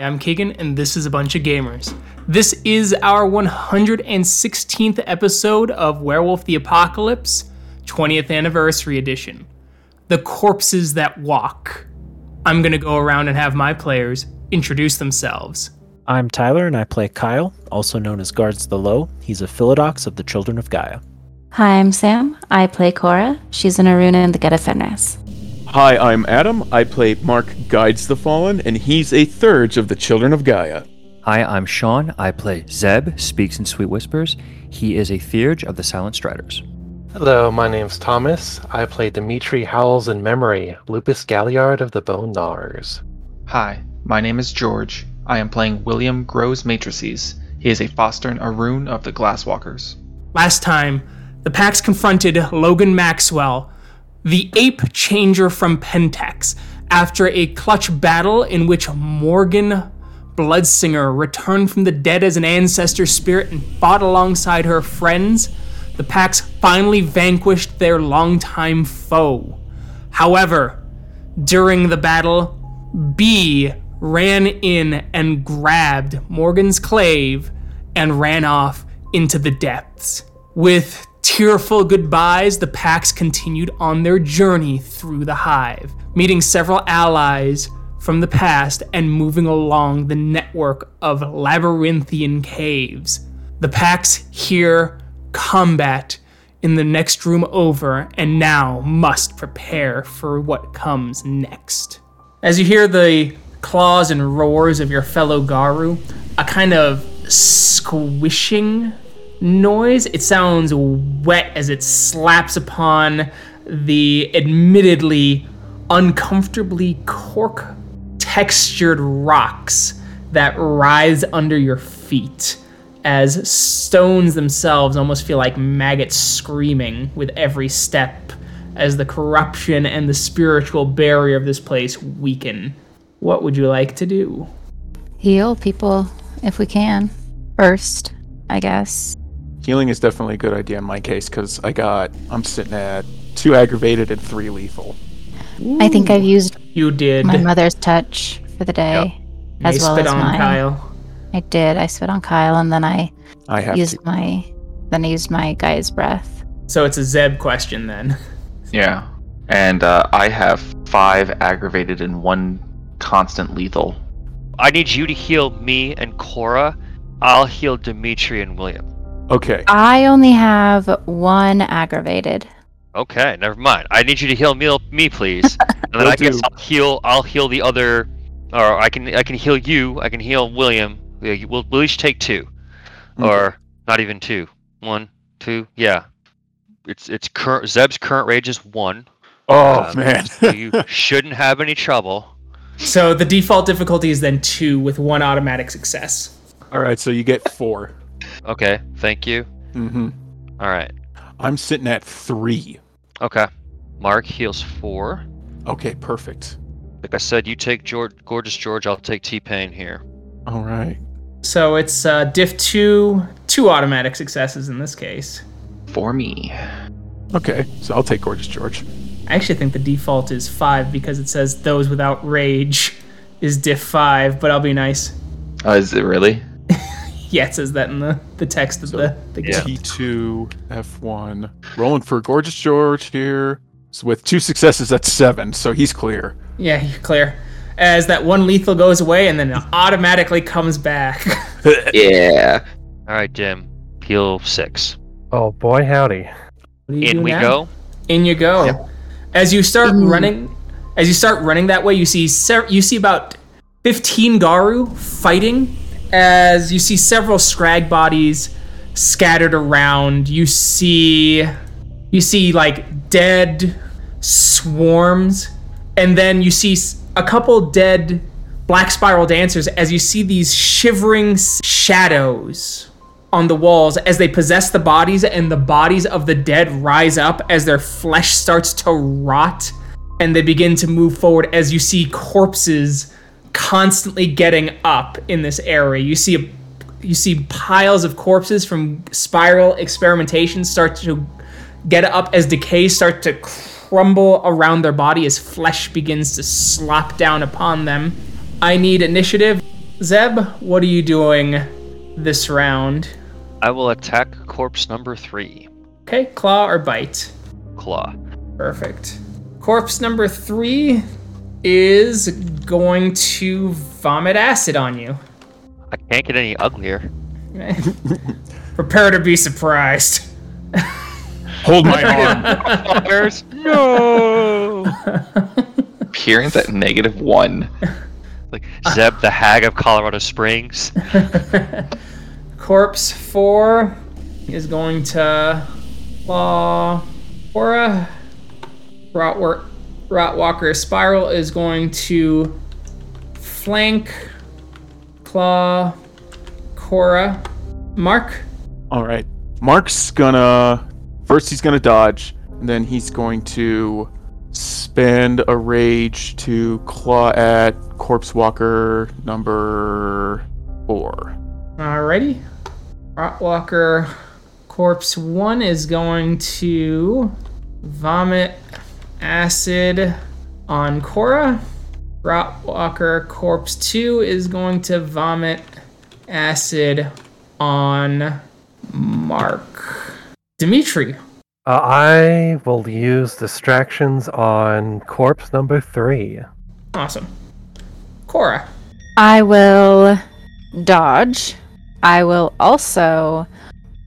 I'm Keegan, and this is a bunch of gamers. This is our 116th episode of Werewolf the Apocalypse, 20th Anniversary Edition. The Corpses That Walk. I'm gonna go around and have my players introduce themselves. I'm Tyler, and I play Kyle, also known as Guards the Low. He's a Philodox of the Children of Gaia. Hi, I'm Sam. I play Cora. She's an Ahroun in the Get of Fenris. Hi, I'm Adam. I play Mark Guides the Fallen, and he's a Theurge of the Children of Gaia. Hi, I'm Sean. I play Zeb, speaks in sweet whispers. He is a Theurge of the Silent Striders. Hello, my name's Thomas. I play Dimitri Howls in memory, Lupus Galliard of the Bone Gnawers. Hi, my name is George. I am playing William Grows Matrices. He is a Fostern Ahroun of the Glasswalkers. Last time, the packs confronted Logan Maxwell, the ape changer from Pentex, after a clutch battle in which Morgan Bloodsinger returned from the dead as an ancestor spirit and fought alongside her friends. The packs finally vanquished their longtime foe. However, during the battle, B ran in and grabbed Morgan's klaive and ran off into the depths. With tearful goodbyes, the packs continued on their journey through the hive, meeting several allies from the past and moving along the network of labyrinthian caves. The packs hear combat in the next room over and now must prepare for what comes next. As you hear the claws and roars of your fellow Garou, a kind of squishing noise. It sounds wet as it slaps upon the admittedly uncomfortably cork textured rocks that rise under your feet as stones themselves almost feel like maggots screaming with every step as the corruption and the spiritual barrier of this place weaken. What would you like to do? Heal people if we can. First, I guess. Healing is definitely a good idea in my case because I got, I'm sitting at two aggravated and three lethal. I think I've used You did. my mother's touch for the day, as you well spit as on mine. Kyle. I did. I spit on Kyle, and then I I have used to. my then I used my Gaia's breath. So it's a Zeb question then. Yeah. And uh, I have five aggravated and one constant lethal. I need you to heal me and Cora. I'll heal Dimitri and William. Okay. I only have one aggravated. Okay, never mind. I need you to heal me, me please, and then Will I guess. I'll heal. I'll heal the other, or I can I can heal you. I can heal William. Yeah, you- We'll, we'll each take two, or not even two. One, two. Yeah. It's it's current. Zeb's current rage is one. Oh, Um, man. so you shouldn't have any trouble. So the default difficulty is then two with one automatic success. All right, so you get four. Okay. Thank you. hmm All right. I'm sitting at three. Okay. Mark heals four. Okay, perfect. Like I said, you take George, gorgeous George. I'll take T Pain here. All right. So it's uh, diff two, two automatic successes in this case. For me. Okay, so I'll take Gorgeous George. I actually think the default is five because it says those without rage is diff five, but I'll be nice. Oh, is it really? Yeah, it says that in the, the text of the, the Yeah. T2, F1. Rolling for Gorgeous George here. So with two successes, that's seven, so he's clear. Yeah, you're clear. As that one lethal goes away and then it automatically comes back. Yeah. All right, Jim. Heal six. Oh boy, howdy. What do you do In we now? go. In you go. As you start mm. running, as you start running that way, you see se- you see about fifteen Garou fighting. As you see several Scrag bodies scattered around, you see you see like dead swarms, and then you see a couple dead Black Spiral dancers. As you see these shivering shadows on the walls as they possess the bodies and the bodies of the dead rise up as their flesh starts to rot and they begin to move forward as you see corpses constantly getting up in this area you see a, you see piles of corpses from spiral experimentation start to get up as decay start to crumble around their body as flesh begins to slop down upon them i need initiative Zeb, what are you doing this round? I will attack corpse number three. Okay, claw or bite? Claw. Perfect. Corpse number three is going to vomit acid on you. I can't get any uglier. Prepare to be surprised. Hold my arm. Where's no? Appearance at negative one. Like Zeb, the hag of Colorado Springs. Corpse four is going to uh, claw Aura. Rotwar- Rotwalker Spiral is going to flank Claw Cora. Mark. All right. Mark's gonna first he's gonna dodge, and then he's going to spend a rage to claw at Corpse Walker number four. Alrighty. Rotwalker Corpse 1 is going to vomit acid on Cora. Rotwalker Corpse 2 is going to vomit acid on Mark. Dimitri. Uh, I will use distractions on corpse number three. Awesome. Cora. I will dodge. I will also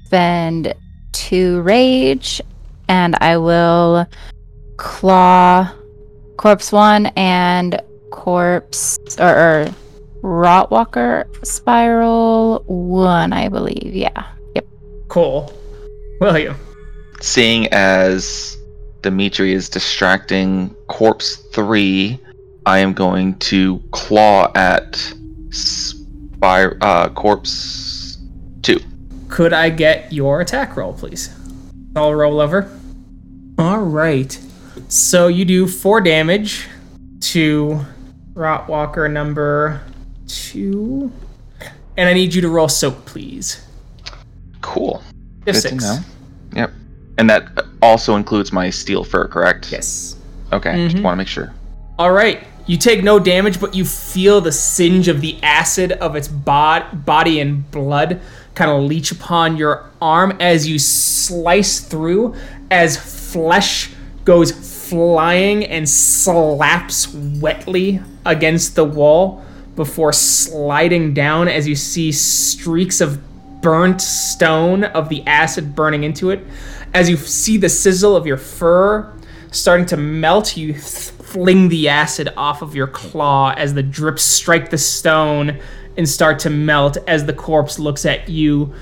spend two rage, and I will claw corpse one and corpse or, or Rotwalker spiral one, I believe. Yeah. Yep. Cool. William. Seeing as Dimitri is distracting Corpse 3, I am going to claw at Spire, uh, Corpse 2. Could I get your attack roll, please? I'll roll over. All right. So you do four damage to Rotwalker number two, and I need you to roll soak, please. Cool. If Good six. to know. Yep. And that also includes my steel fur, correct? Yes. Okay, just Mhm. want to make sure. All right. You take no damage, but you feel the singe of the acid of its bod- body and blood kind of leach upon your arm as you slice through, as flesh goes flying and slaps wetly against the wall before sliding down as you see streaks of burnt stone of the acid burning into it. As you see the sizzle of your fur starting to melt, you fling the acid off of your claw as the drips strike the stone and start to melt as the corpse looks at you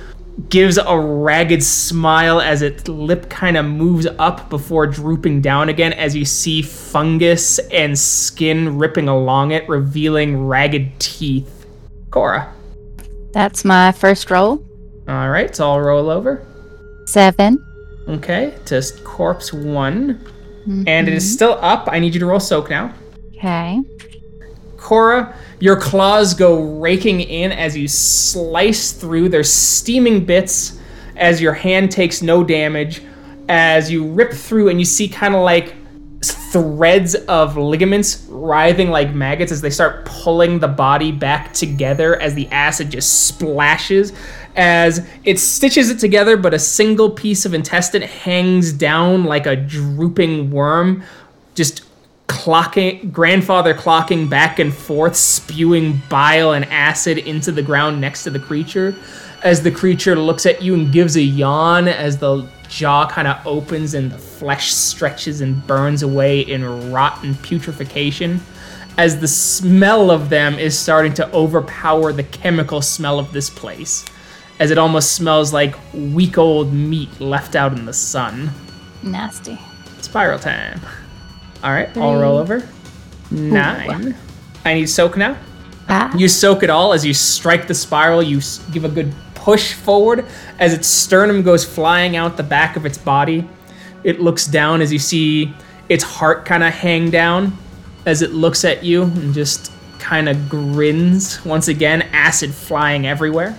gives a ragged smile as its lip kind of moves up before drooping down again as you see fungus and skin ripping along it revealing ragged teeth. Cora. That's my first roll. all right so i'll roll over. Seven. okay to corpse one. And it is mm-hmm. still up. I need you to roll soak now. Okay. Cora, your claws go raking in as you slice through. There's steaming bits as your hand takes no damage. As you rip through, and you see kind of like threads of ligaments writhing like maggots as they start pulling the body back together as the acid just splashes. As it stitches it together, but a single piece of intestine hangs down like a drooping worm, just clocking grandfather clocking back and forth spewing bile and acid into the ground next to the creature. As the creature looks at you and gives a yawn as the jaw kind of opens and the flesh stretches and burns away in rotten putrefaction. As the smell of them is starting to overpower the chemical smell of this place. As it almost smells like week old meat left out in the sun. Nasty. spiral time all right, I'll roll over. Nine. I need soak now. Ah. You soak it all as you strike the spiral. You give a good push forward as its sternum goes flying out the back of its body. It looks down as you see its heart kind of hang down as it looks at you and just kind of grins. Once again, acid flying everywhere.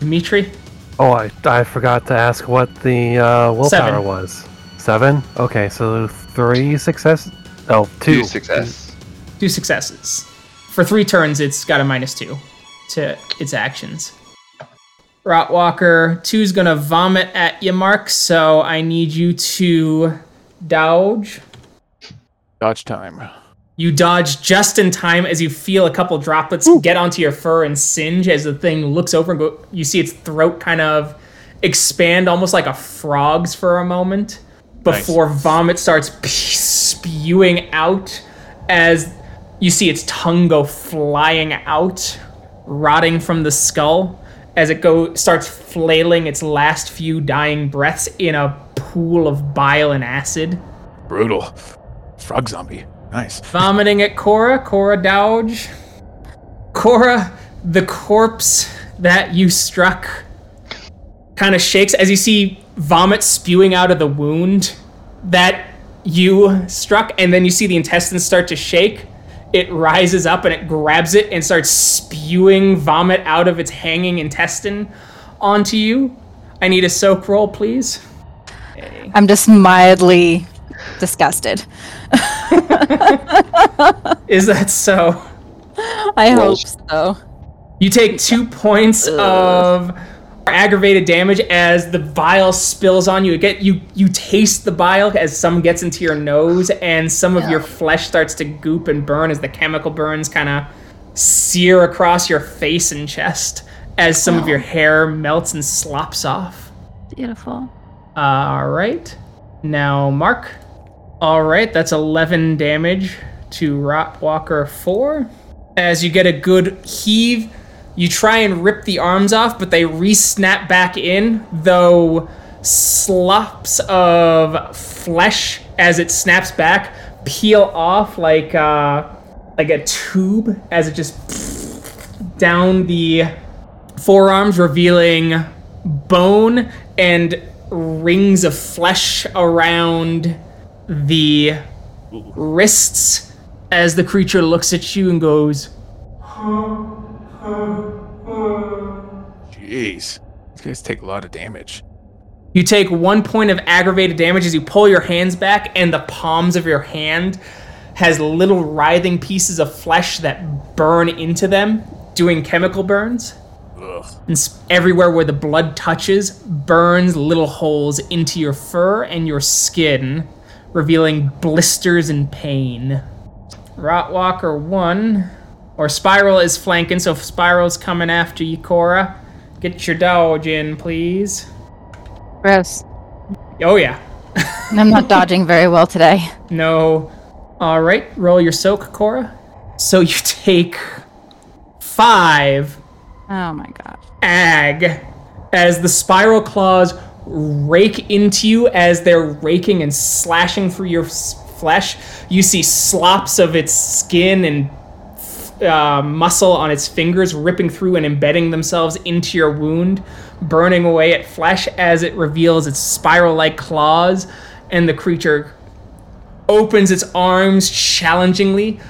Dimitri, Oh, I, I forgot to ask what the uh, willpower Seven. was. Seven? Okay, so three success. Oh, two. Two success. two successes. For three turns, it's got a minus two. to its actions. Rotwalker 2 is going to vomit at you, Mark, so I need you to dodge. Dodge time. You dodge just in time as you feel a couple droplets get onto your fur and singe as the thing looks over and go. You see its throat kind of expand almost like a frog's for a moment before vomit starts spewing out as you see its tongue go flying out, rotting from the skull as it go starts flailing its last few dying breaths in a pool of bile and acid. Brutal. Frog zombie. Nice. Vomiting at Cora, Cora Dowge. Cora, the corpse that you struck kind of shakes as you see vomit spewing out of the wound that you struck, and then you see the intestines start to shake. It rises up and it grabs it and starts spewing vomit out of its hanging intestine onto you. I need a soak roll, please. I'm just mildly disgusted. Is that so? I hope so. You take two points of aggravated damage as the bile spills on you. You get you you taste the bile as some gets into your nose, and some of your flesh starts to goop and burn as the chemical burns kind of sear across your face and chest as some of your hair melts and slops off. Beautiful. All right, now Mark. All right, that's 11 damage to Rot Walker 4. As you get a good heave, you try and rip the arms off, but they re-snap back in, though slops of flesh as it snaps back peel off like uh, like a tube as it just down the forearms, revealing bone and rings of flesh around the wrists as the creature looks at you and goes, Jeez. These guys take a lot of damage. You take one point of aggravated damage as you pull your hands back, and the palms of your hand has little writhing pieces of flesh that burn into them, doing chemical burns. Ugh. And everywhere where the blood touches, burns little holes into your fur and your skin, revealing blisters and pain. Rotwalker 1, or Spiral is flanking, so Spiral's coming after you, Cora. Get your dodge in, please. Gross. Oh, yeah. I'm not dodging very well today. No. All right, roll your soak, Cora. So you take five Oh my gosh. ag as the spiral claws rake into you as they're raking and slashing through your flesh. You see slops of its skin and uh, muscle on its fingers ripping through and embedding themselves into your wound, burning away at flesh as it reveals its spiral like claws, and the creature opens its arms challengingly,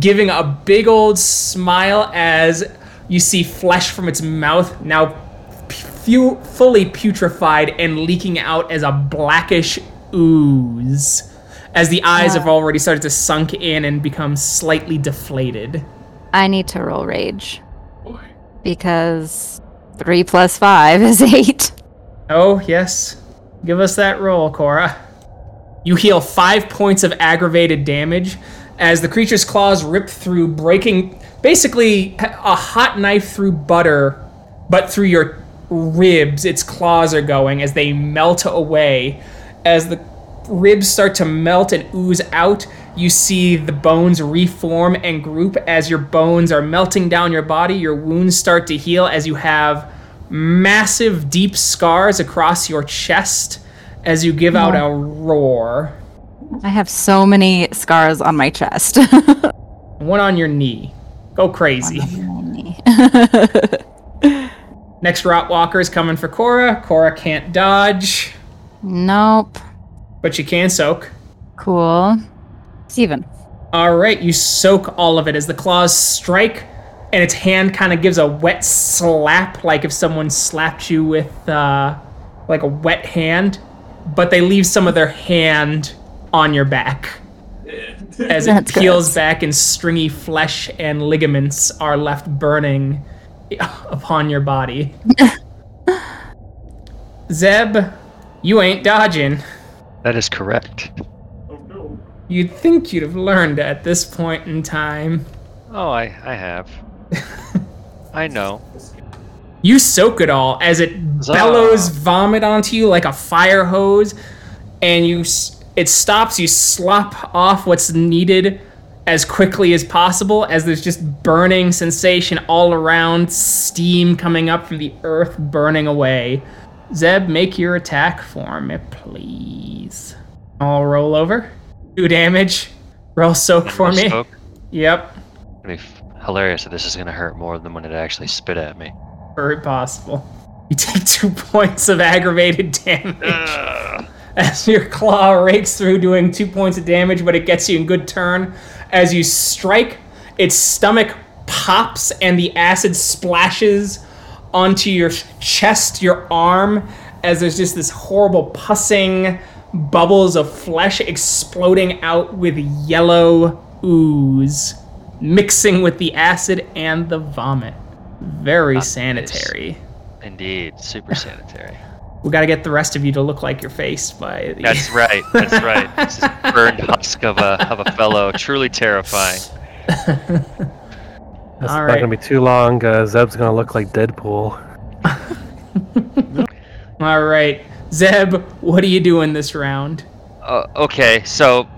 giving a big old smile as you see flesh from its mouth now fu- fully putrefied and leaking out as a blackish ooze as the eyes have already started to sunk in and become slightly deflated. I need to roll rage. Because three plus five is eight. Oh, yes. Give us that roll, Cora. You heal five points of aggravated damage as the creature's claws rip through, breaking basically a hot knife through butter, but through your ribs. Its claws are going as they melt away. As the ribs start to melt and ooze out, you see the bones reform and group as your bones are melting down your body. Your wounds start to heal as you have massive, deep scars across your chest as you give out a roar. I have so many scars on my chest. One on your knee. Go crazy. Next Rotwalker is coming for Cora. Cora can't dodge, nope. but she can soak. Cool. Steven. All right, you soak all of it as the claws strike, and its hand kind of gives a wet slap, like if someone slapped you with uh, like a wet hand, but they leave some of their hand on your back as it That's peels gross. back, and stringy flesh and ligaments are left burning upon your body. Zeb, you ain't dodging. That is correct. You'd think you'd have learned at this point in time. Oh, I, I have. I know. You soak it all as it bellows vomit onto you like a fire hose, and you it stops. You slop off what's needed as quickly as possible, as there's just burning sensation all around, steam coming up from the earth, burning away. Zeb, make your attack for me, please. I'll roll over. Two damage. Roll soak for me. Smoke. Yep. It's gonna be f- hilarious if this is gonna hurt more than when it actually spit at me. Very possible. You take two points of aggravated damage Ugh. as your claw rakes through, doing two points of damage, but it gets you in good turn. As you strike, its stomach pops and the acid splashes onto your chest, your arm, as there's just this horrible pussing bubbles of flesh exploding out with yellow ooze, mixing with the acid and the vomit. Very Nice. sanitary. Indeed, super sanitary. We got to get the rest of you to look like your face by the. That's right. That's right. It's this burned husk of a of a fellow. Truly terrifying. That's All not right. gonna be too long. Uh, Zeb's gonna look like Deadpool. All right, Zeb, what are you doing this round? Uh, okay, so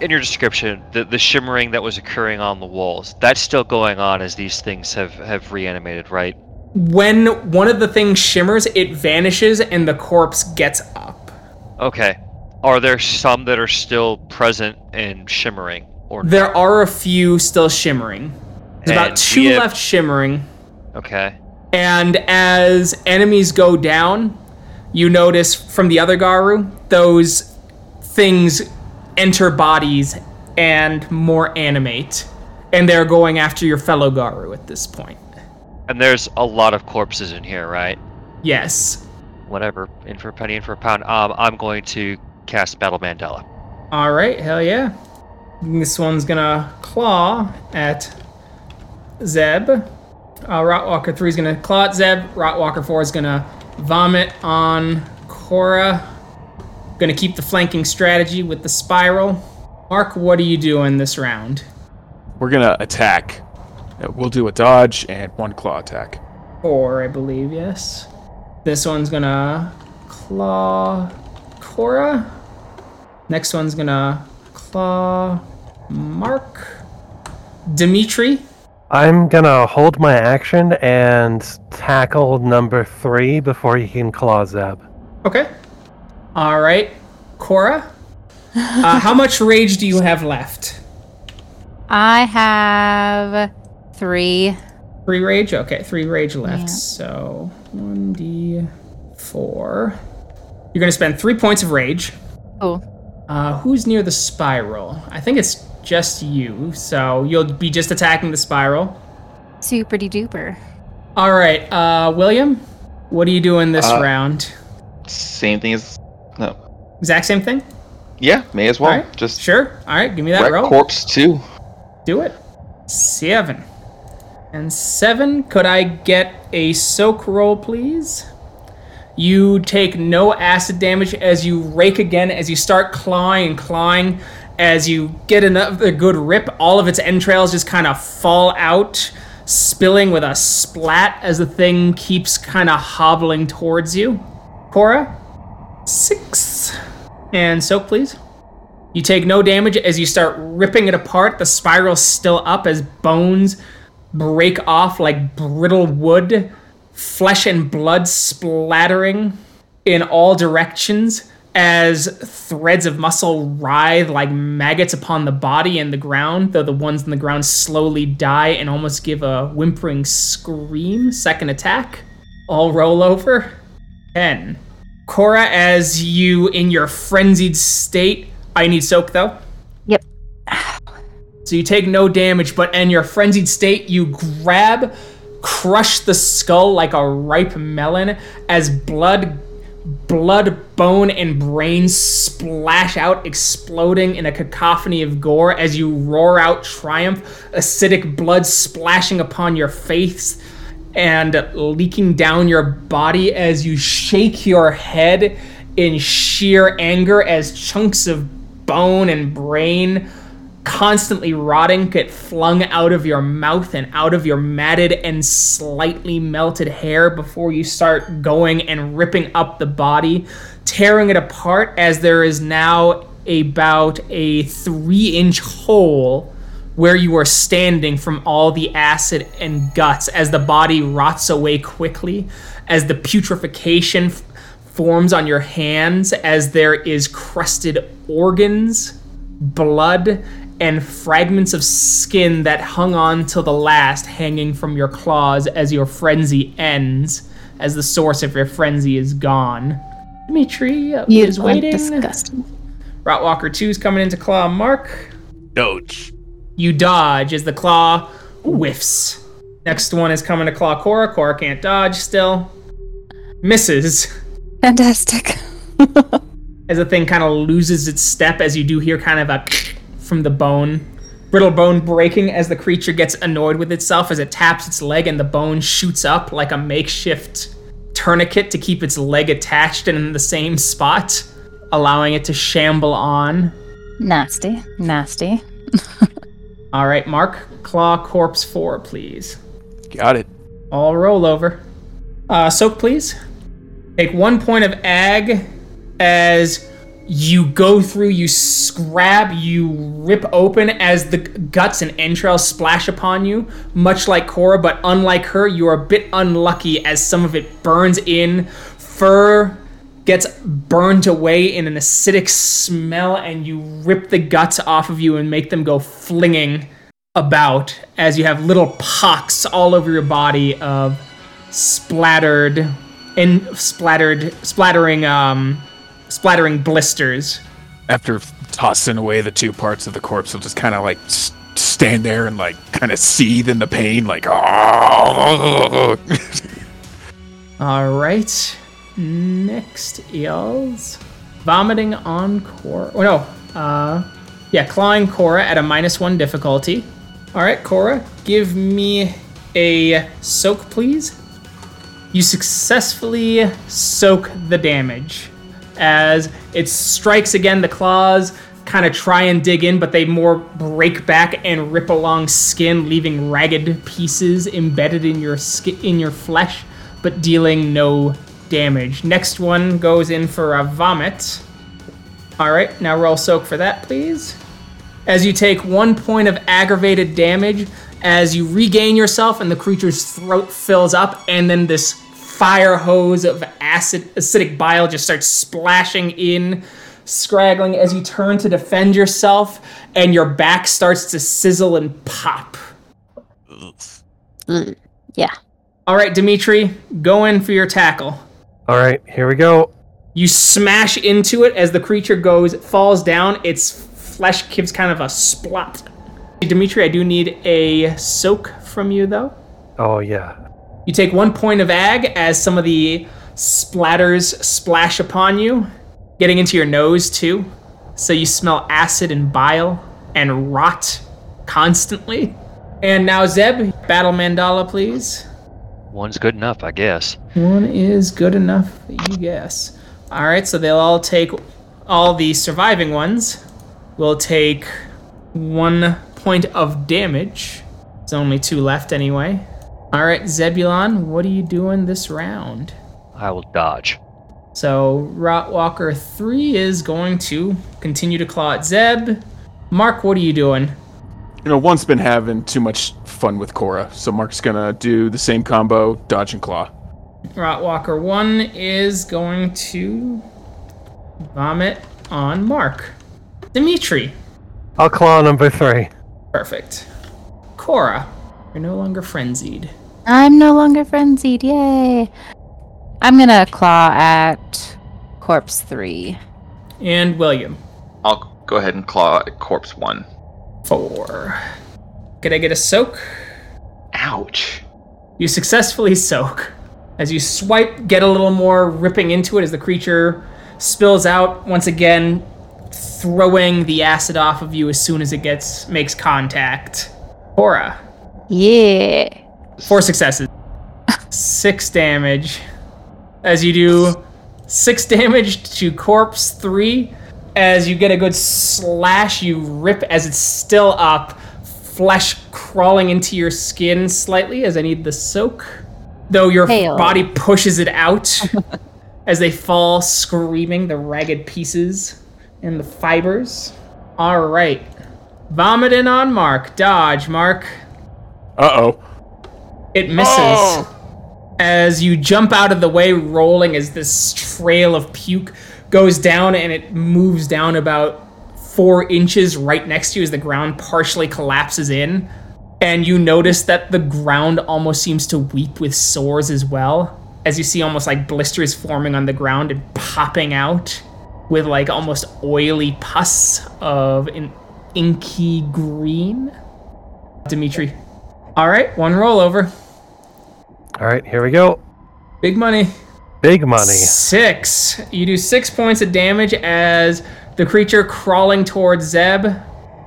in your description, the the shimmering that was occurring on the walls, that's still going on as these things have have reanimated, right? When one of the things shimmers, it vanishes and the corpse gets up. Okay. Are there some that are still present and shimmering, or There are a few still shimmering. There's about two have- left shimmering, okay? and as enemies go down, you notice from the other Garou, those things enter bodies and more animate. And they're going after your fellow Garou at this point. And there's a lot of corpses in here, right? Yes. Whatever, in for a penny, in for a pound. Um, I'm going to cast Battle Mandala. All right, hell yeah. This one's gonna claw at Zeb. Uh, Rotwalker 3 is gonna claw at Zeb. Rotwalker 4 is gonna vomit on Cora. Gonna keep the flanking strategy with the spiral. Mark, what are you doing this round? We're gonna attack. We'll do a dodge and one claw attack. Four, I believe, yes. This one's gonna claw Cora. Next one's gonna claw Mark. Dimitri. I'm gonna hold my action and tackle number three before he can claw Zeb. Okay. All right. Cora. Uh, how much rage do you have left? I have three. Three rage? Okay, three rage left. Yeah. So 1d4. You're going to spend three points of rage. Cool. Uh, who's near the spiral? I think it's just you, so you'll be just attacking the spiral. Super duper. All right, uh, William, what are you doing this Uh, round? Same thing as no. Exact same thing? Yeah, may as well. All right, Just sure. All right, give me that roll. corpse two. Do it. Seven. And seven, could I get a soak roll, please? You take no acid damage as you rake again, as you start clawing and clawing. As you get another good rip, all of its entrails just kind of fall out, spilling with a splat as the thing keeps kind of hobbling towards you. Cora, six. And soak, please. You take no damage as you start ripping it apart. The spiral's still up as bones break off like brittle wood, flesh and blood splattering in all directions as threads of muscle writhe like maggots upon the body and the ground, though the ones in the ground slowly die and almost give a whimpering scream. Second attack. All roll over. 10. Cora, as you in your frenzied state, I need soak though. Yep. So you take no damage, but in your frenzied state, you grab, crush the skull like a ripe melon as blood, blood, bone, and brains splash out, exploding in a cacophony of gore as you roar out triumph, acidic blood splashing upon your face and leaking down your body as you shake your head in sheer anger as chunks of bone and brain constantly rotting get flung out of your mouth and out of your matted and slightly melted hair before you start going and ripping up the body, tearing it apart as there is now about a three inch hole where you are standing from all the acid and guts as the body rots away quickly, as the putrefaction f- forms on your hands, as there is crusted organs, blood, and fragments of skin that hung on till the last hanging from your claws as your frenzy ends, as the source of your frenzy is gone. Dimitri uh, You is are waiting. disgusting. Rotwalker 2 is coming into claw Mark. Dodge. You dodge as the claw whiffs. Next one is coming to claw Cora. Cora can't dodge still. Misses. Fantastic. as the thing kind of loses its step as you do hear kind of a from the bone brittle bone breaking as the creature gets annoyed with itself as it taps its leg and the bone shoots up like a makeshift tourniquet to keep its leg attached and in the same spot allowing it to shamble on Nasty. Nasty. all right mark claw corpse 4 please Got it. all roll over uh soak please take one point of ag as you go through, you scrab, you rip open as the guts and entrails splash upon you, much like Cora, but unlike her, you are a bit unlucky as some of it burns in. Fur gets burned away in an acidic smell, and you rip the guts off of you and make them go flinging about as you have little pocks all over your body of splattered and splattered splattering um splattering blisters. After tossing away the two parts of the corpse, he'll just kind of like s- stand there and like kind of seethe in the pain, like oh. All right. Next is vomiting on Cora. Oh no. Uh, yeah, clawing Cora at a minus one difficulty. All right, Cora, give me a soak, please. You successfully soak the damage as it strikes again. The claws kind of try and dig in, but they more break back and rip along skin, leaving ragged pieces embedded in your skin, in your flesh, but dealing no damage. Next one goes in for a vomit. All right, now roll soak for that, please. As you take one point of aggravated damage, as you regain yourself and the creature's throat fills up, and then this fire hose of acid, acidic bile just starts splashing in, scraggling as you turn to defend yourself, and your back starts to sizzle and pop. Mm, Yeah. All right, Dimitri, go in for your tackle. All right, here we go. You smash into it as the creature goes falls down. Its flesh gives kind of a splot. Dimitri, I do need a soak from you though. Oh yeah. You take one point of ag as some of the splatters splash upon you, getting into your nose too. So you smell acid and bile and rot constantly. And now Zeb, battle mandala, please. One's good enough, I guess. One is good enough, you guess. All right, so they'll all take, all the surviving ones will take one point of damage. There's only two left anyway. All right, Zebulon, what are you doing this round? I will dodge. So Rotwalker 3 is going to continue to claw at Zeb. Mark, what are you doing? You know, one's been having too much fun with Cora, so Mark's gonna do the same combo, dodge and claw. Rotwalker 1 is going to vomit on Mark. Dimitri, I'll claw number three. perfect. Cora, you're no longer frenzied. I'm no longer frenzied. Yay. I'm gonna claw at corpse three. And William, I'll go ahead and claw at corpse one. 4. Could I get a soak? Ouch. You successfully soak. As you swipe, get a little more ripping into it as the creature spills out once again, throwing the acid off of you as soon as it gets makes contact. Cora, Yeah. four successes. six damage. As you do six damage to corpse three, as you get a good slash, you rip as it's still up, flesh crawling into your skin slightly. As I need the soak, though your Hail. body pushes it out as they fall screaming, the ragged pieces and the fibers. All right, vomiting on Mark. Dodge, Mark. Uh oh. It misses. As you jump out of the way, rolling as this trail of puke goes down and it moves down about four inches right next to you as the ground partially collapses in. And you notice that the ground almost seems to weep with sores as well. As you see almost like blisters forming on the ground and popping out with like almost oily pus of an inky green. Dimitri. All right, one rollover. All right, here we go. Big money. Big money. Six. You do six points of damage as the creature crawling towards Zeb.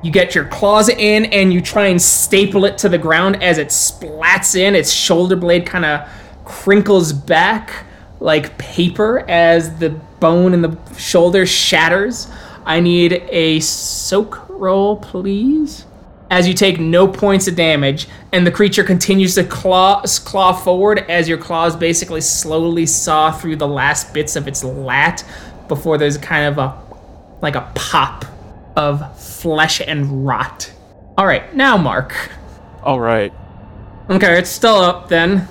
You get your claws in and you try and staple it to the ground as it splats in. Its shoulder blade kind of crinkles back like paper as the bone in the shoulder shatters. I need a soak roll, please. As you take no points of damage, and the creature continues to claw claw forward as your claws basically slowly saw through the last bits of its lat before there's kind of a like a pop of flesh and rot. All right, now Mark. All right. Okay, it's still up then.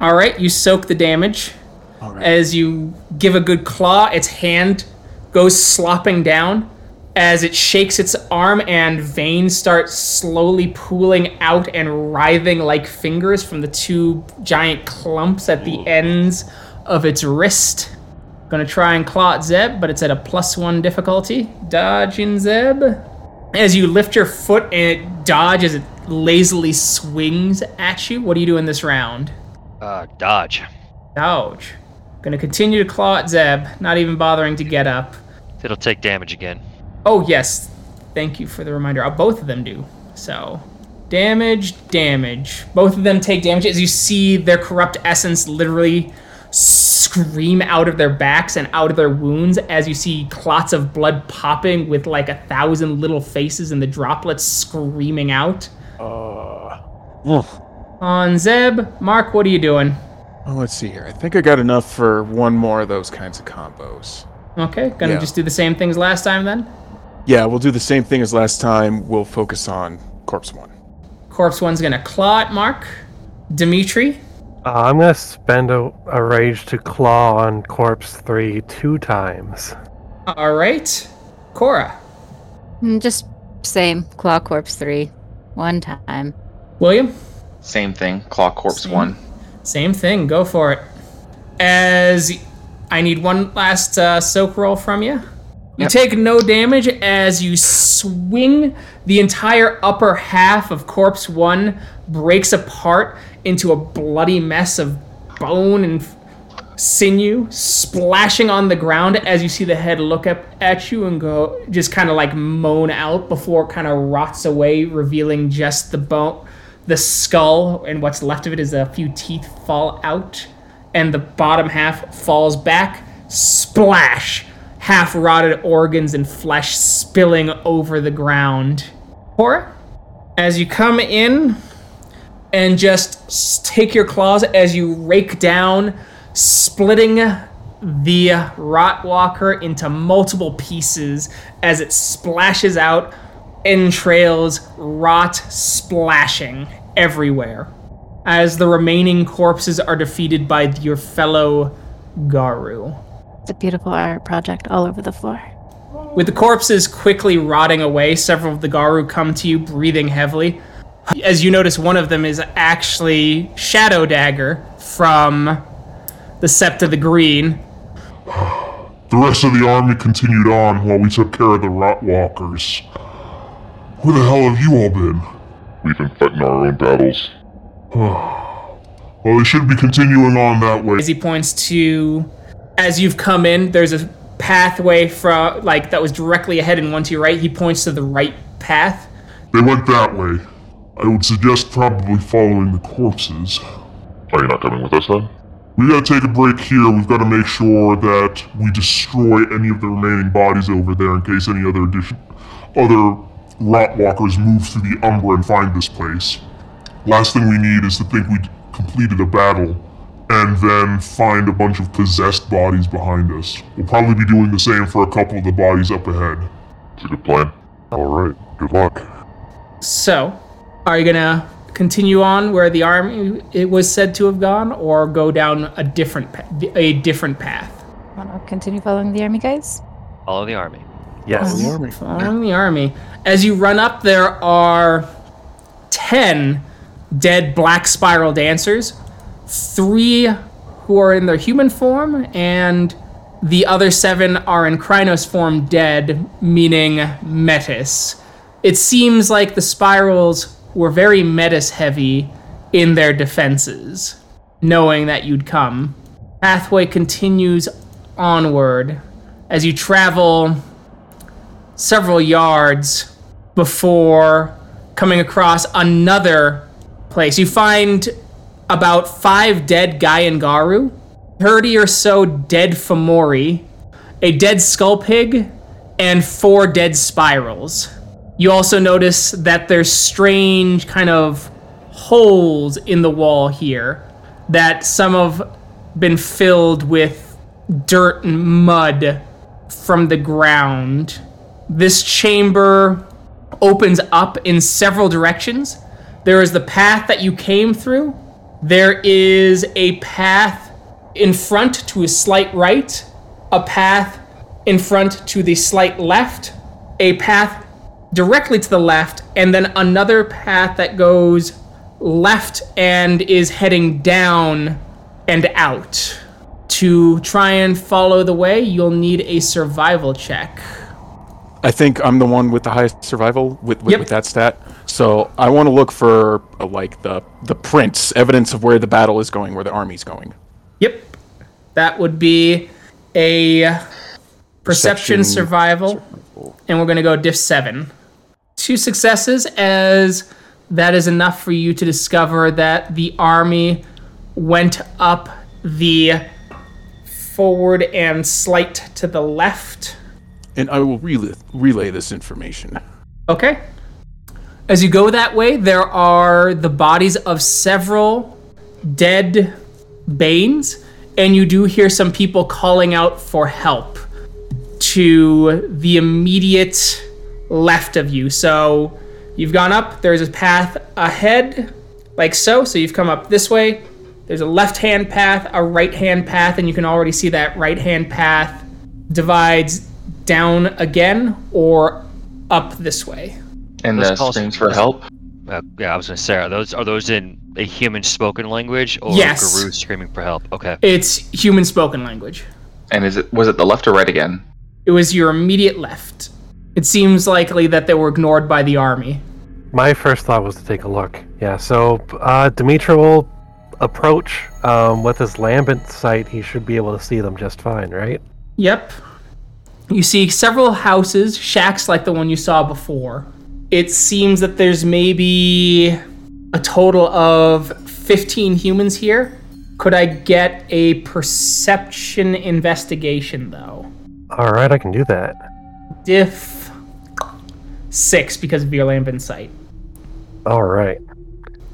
All right, you soak the damage. All right. As you give a good claw, its hand goes slopping down as it shakes its arm and veins start slowly pooling out and writhing like fingers from the two giant clumps at the ends of its wrist. Gonna try and claw at Zeb, but it's at a plus one difficulty. Dodging Zeb. As you lift your foot and it dodges, it lazily swings at you. What do you do in this round? Uh, dodge. Dodge. Gonna continue to claw at Zeb, not even bothering to get up. It'll take damage again. Oh, yes. Thank you for the reminder. Uh, both of them do. So, damage, damage. Both of them take damage as you see their corrupt essence literally scream out of their backs and out of their wounds as you see clots of blood popping with like a thousand little faces and the droplets screaming out. Uh, On Zeb, Mark, what are you doing? well, let's see here. I think I got enough for one more of those kinds of combos. Okay, gonna Yeah. just do the same things last time then? Yeah, we'll do the same thing as last time. We'll focus on Corpse One. Corpse one's gonna claw at Mark. Dimitri, Uh, I'm gonna spend a, a rage to claw on corpse three two times. all right. Cora, Mm, Just same. Claw Corpse 3. One time. William, Same thing. Claw Corpse Same. one. same thing. Go for it. As I need one last uh, soak roll from you. You Yep. take no damage as you swing the entire upper half of Corpse 1 breaks apart into a bloody mess of bone and sinew splashing on the ground as you see the head look up at you and go just kind of like moan out before it kind of rots away revealing just the bone the skull and what's left of it is a few teeth fall out and the bottom half falls back splash half rotted organs and flesh spilling over the ground Cora, as you come in and just take your claws as you rake down, splitting the Rotwalker into multiple pieces as it splashes out, entrails, rot splashing everywhere. As the remaining corpses are defeated by your fellow Garou. It's a beautiful art project all over the floor. With the corpses quickly rotting away, several of the Garou come to you, breathing heavily. As you notice, one of them is actually Shadow Dagger from the Sept of the Green. The rest of the army continued on while we took care of the Rotwalkers. Where the hell have you all been? We've been fighting our own battles. Well, they should be continuing on that way. As he points to, as you've come in, there's a pathway from like that was directly ahead and one to your right. He points to the right path. They went that way. I would suggest probably following the corpses. Are you not coming with us then? We gotta take a break here. We've gotta make sure that we destroy any of the remaining bodies over there in case any other addition, other Rotwalkers move through the Umbra and find this place. Last thing we need is to think we completed a battle and then find a bunch of possessed bodies behind us. We'll probably be doing the same for a couple of the bodies up ahead. It's a good plan. Alright, good luck. So, are you gonna continue on where the army it was said to have gone, or go down a different pa- a different path? Want to continue following the army, guys? Follow the army. Yes. Following the army. As you run up, there are ten dead black spiral dancers, three who are in their human form, and the other seven are in Crinos form dead, meaning Metis. It seems like the spirals were very Metis heavy in their defenses, knowing that you'd come. Pathway continues onward as you travel several yards before coming across another place. You find about five dead Gaian Garou, 30 or so dead Fomori, a dead skull pig, and four dead spirals. You also notice that there's strange kind of holes in the wall here that some have been filled with dirt and mud from the ground. This chamber opens up in several directions. There is the path that you came through. There is a path in front to a slight right, a path in front to the slight left, a path directly to the left, and then another path that goes left and is heading down and out. To try and follow the way, you'll need a survival check. I think I'm the one with the highest survival with with, Yep. with that stat. So I want to look for uh, like the the prints, evidence of where the battle is going, where the army's going. Yep. That would be a perception, Perception, survival, and we're going to go diff 7. Two successes as that is enough for you to discover that the army went up the forward and slight to the left. And I will relay, relay this information. Okay. As you go that way, there are the bodies of several dead Banes, and you do hear some people calling out for help to the immediate left of you. So you've gone up, there's a path ahead, like so. So you've come up this way. There's a left hand path, a right hand path, and you can already see that right hand path divides down again or up this way. And Those the calls- screams for help. Uh, yeah, I was gonna say, are those are those in a human spoken language or Yes. Garou screaming for help? Okay. It's human spoken language. And is it was it the left or right again? It was your immediate left. It seems likely that they were ignored by the army. My first thought was to take a look. Yeah, so uh, Dimitri will approach um, with his lambent sight. He should be able to see them just fine, right? Yep. You see several houses, shacks like the one you saw before. It seems that there's maybe a total of 15 humans here. Could I get a perception investigation though? All right, I can do that. Diff 6 because of your lambent sight. All right.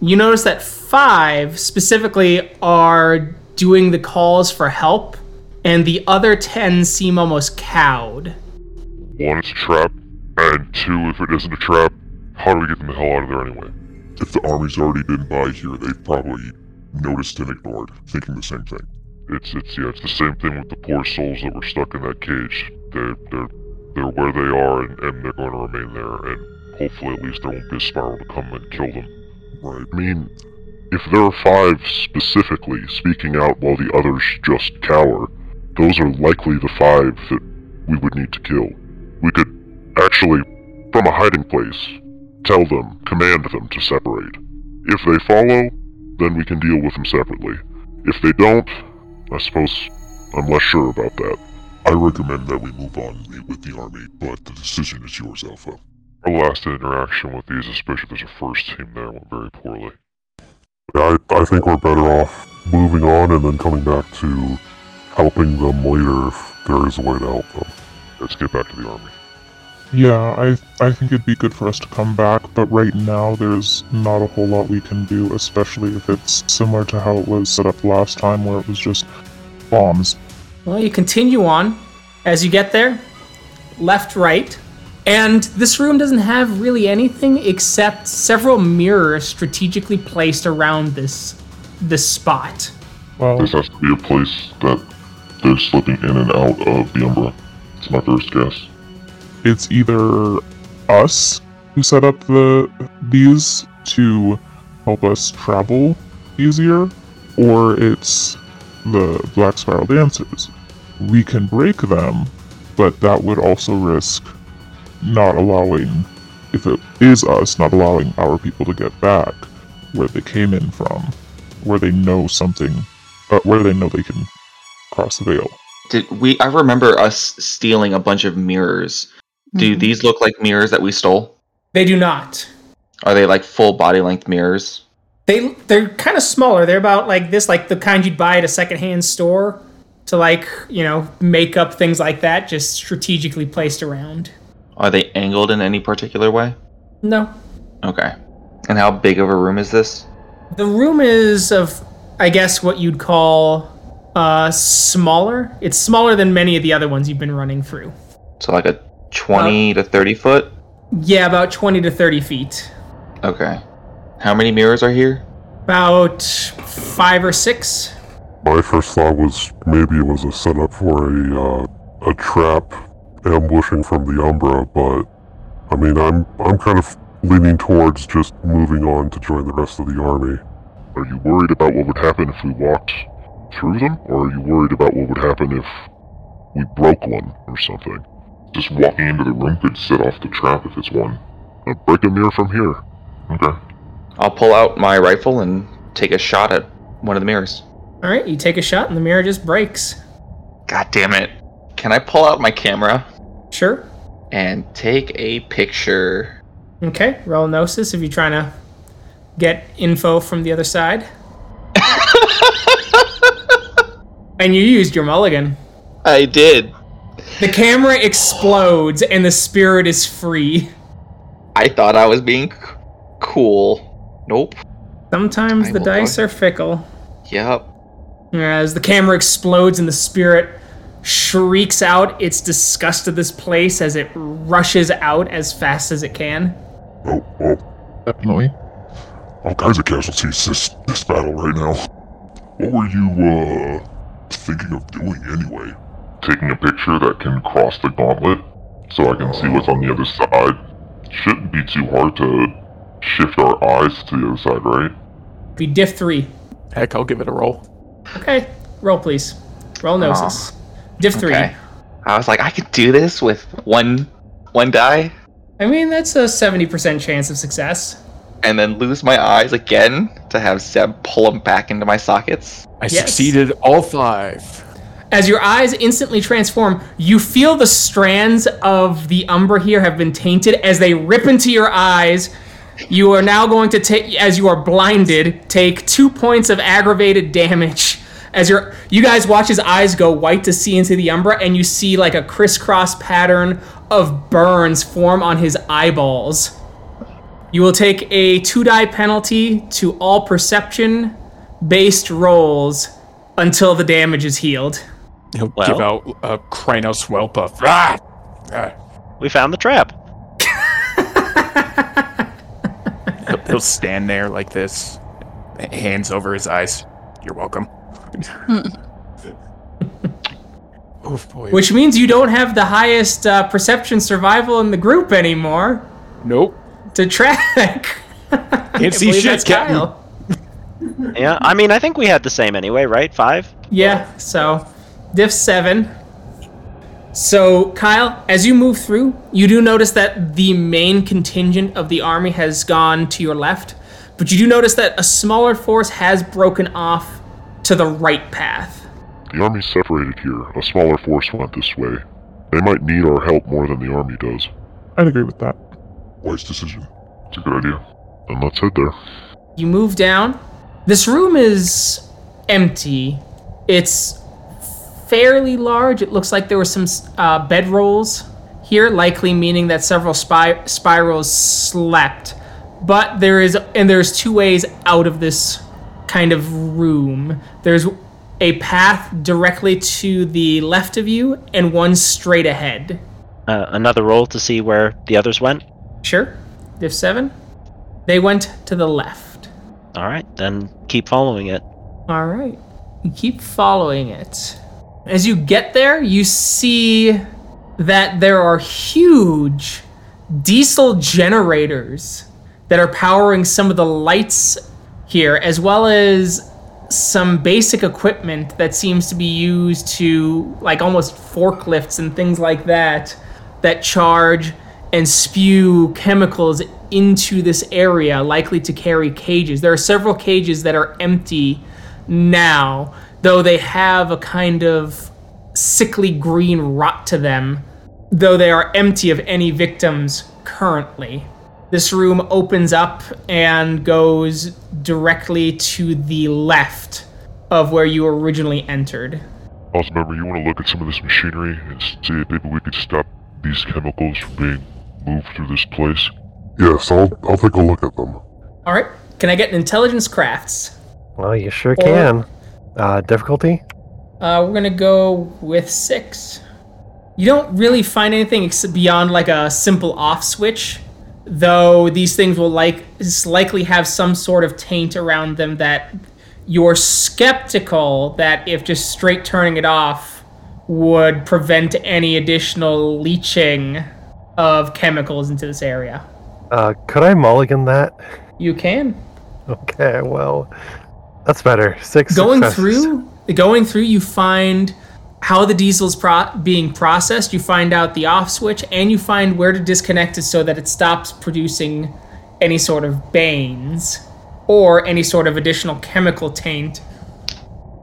You notice that five specifically are doing the calls for help, and the other ten seem almost cowed. One's trapped and two, if it isn't a trap, how do we get them the hell out of there anyway? If the army's already been by here, they've probably noticed and ignored, thinking the same thing. It's it's yeah, it's the same thing with the poor souls that were stuck in that cage. They're they're they're where they are, and, and they're going to remain there. And hopefully, at least there won't be a spiral to come and kill them. Right. I mean, if there are five specifically speaking out while the others just cower, those are likely the five that we would need to kill. We could actually, from a hiding place, tell them, command them to separate. If they follow, then we can deal with them separately. If they don't, I suppose I'm less sure about that. I recommend that we move on and meet with the army, but the decision is yours, Alpha. Our last interaction with these, especially if there's a first team there, went very poorly. I, I think we're better off moving on and then coming back to helping them later if there is a way to help them. Let's get back to the army. Yeah, I I think it'd be good for us to come back, but right now there's not a whole lot we can do, especially if it's similar to how it was set up last time where it was just bombs. Well, you continue on as you get there, left, right, and this room doesn't have really anything except several mirrors strategically placed around this this spot. Well, This has to be a place that they're slipping in and out of the Umbra. It's my first guess. It's either us who set up the these to help us travel easier, or it's the Black Spiral Dancers. We can break them, but that would also risk not allowing, if it is us, not allowing our people to get back where they came in from, where they know something, uh, where they know they can cross the veil. Did we? I remember us stealing a bunch of mirrors. Do Mhm. these look like mirrors that we stole? They do not. Are they like full body length mirrors? They they're kind of smaller. They're about like this, like the kind you'd buy at a secondhand store to like you know make up things like that, just strategically placed around. Are they angled in any particular way? No, Okay. And how big of a room is this? the room is of I guess what you'd call uh smaller. It's smaller than many of the other ones you've been running through. So like a 20 to 30 foot? Yeah, about twenty to thirty feet. Okay. How many mirrors are here? About five or six. My first thought was maybe it was a setup for a uh, a trap ambushing from the Umbra, but I mean I'm I'm kind of leaning towards just moving on to join the rest of the army. Are you worried about what would happen if we walked through them, or are you worried about what would happen if we broke one or something? Just walking into the room could set off the trap if it's one. Uh, break a mirror from here. Okay. I'll pull out my rifle and take a shot at one of the mirrors. All right, you take a shot and the mirror just breaks. God damn it. Can I pull out my camera Sure. and take a picture? Okay, roll gnosis if you're trying to get info from the other side. and you used your mulligan. I did. The camera explodes and the spirit is free. I thought I was being c- cool. Nope. Sometimes I the dice go- are fickle. Yep. As the camera explodes and the spirit shrieks out its disgust of this place as it rushes out as fast as it can. Oh, oh, Definitely. all kinds of casualties this this battle right now. What were you uh thinking of doing anyway? Taking a picture that can cross the gauntlet so I can see what's on the other side. Shouldn't be too hard to shift our eyes to the other side, right? Be diff 3. Heck, I'll give it a roll. Okay, roll please. Roll ah. gnosis. diff 3. Okay. I was like, I could do this with one one die I mean, that's a 70% chance of success. and then lose my eyes again to have Zeb pull them back into my sockets. I Yes. succeeded all five. As your eyes instantly transform, you feel the strands of the Umbra here have been tainted as they rip into your eyes. You are now going to take, as you are blinded, take two points of aggravated damage. As your, you guys watch his eyes go white to see into the Umbra, and you see like a crisscross pattern of burns form on his eyeballs. You will take a two die penalty to all perception based rolls until the damage is healed. He'll Well- give out a Crinos Whelpuff. Ah! Ah. We found the trap. He'll, he'll stand there like this, hands over his eyes. You're welcome. oh boy. Which means you don't have the highest uh, perception survival in the group anymore Nope. to track. Can't see shit, Captain. Yeah, I mean, I think we had the same anyway, right? Five? Yeah, so diff 7. So, Kyle, as you move through, you do notice that the main contingent of the army has gone to your left, but you do notice that a smaller force has broken off to the right path. The army's separated here. A smaller force went this way. They might need our help more than the army does. I'd agree with that. Wise decision. It's a good idea. Then let's head there. You move down. This room is empty. It's fairly large. It looks like there were some uh, bedrolls here, likely meaning that several spy- spirals slept. But there is, and there's two ways out of this kind of room. There's a path directly to the left of you, and one straight ahead. Uh, another roll to see where the others went. Sure. Diff seven. They went to the left. All right, then keep following it. All right. You keep following it. As you get there, you see that there are huge diesel generators that are powering some of the lights here, as well as some basic equipment that seems to be used to, like almost forklifts and things like that, that charge and spew chemicals into this area, likely to carry cages. There are several cages that are empty now, though they have a kind of sickly green rot to them, though they are empty of any victims currently. This room opens up and goes directly to the left of where you originally entered. Also, member, you want to look at some of this machinery and see if maybe we could stop these chemicals from being moved through this place? Yes, I'll I'll take a look at them. All right. Can I get an intelligence crafts? Well, you sure Or- can. Uh, difficulty? Uh, we're gonna go with six. You don't really find anything ex- beyond like a simple off switch, though these things will like likely have some sort of taint around them that you're skeptical that if just straight turning it off would prevent any additional leaching of chemicals into this area. Uh, could I mulligan that? You can. Okay, well, that's better. Six. going successes. through going through you find how the diesel's pro- being processed you find out the off switch and you find where to disconnect it so that it stops producing any sort of banes or any sort of additional chemical taint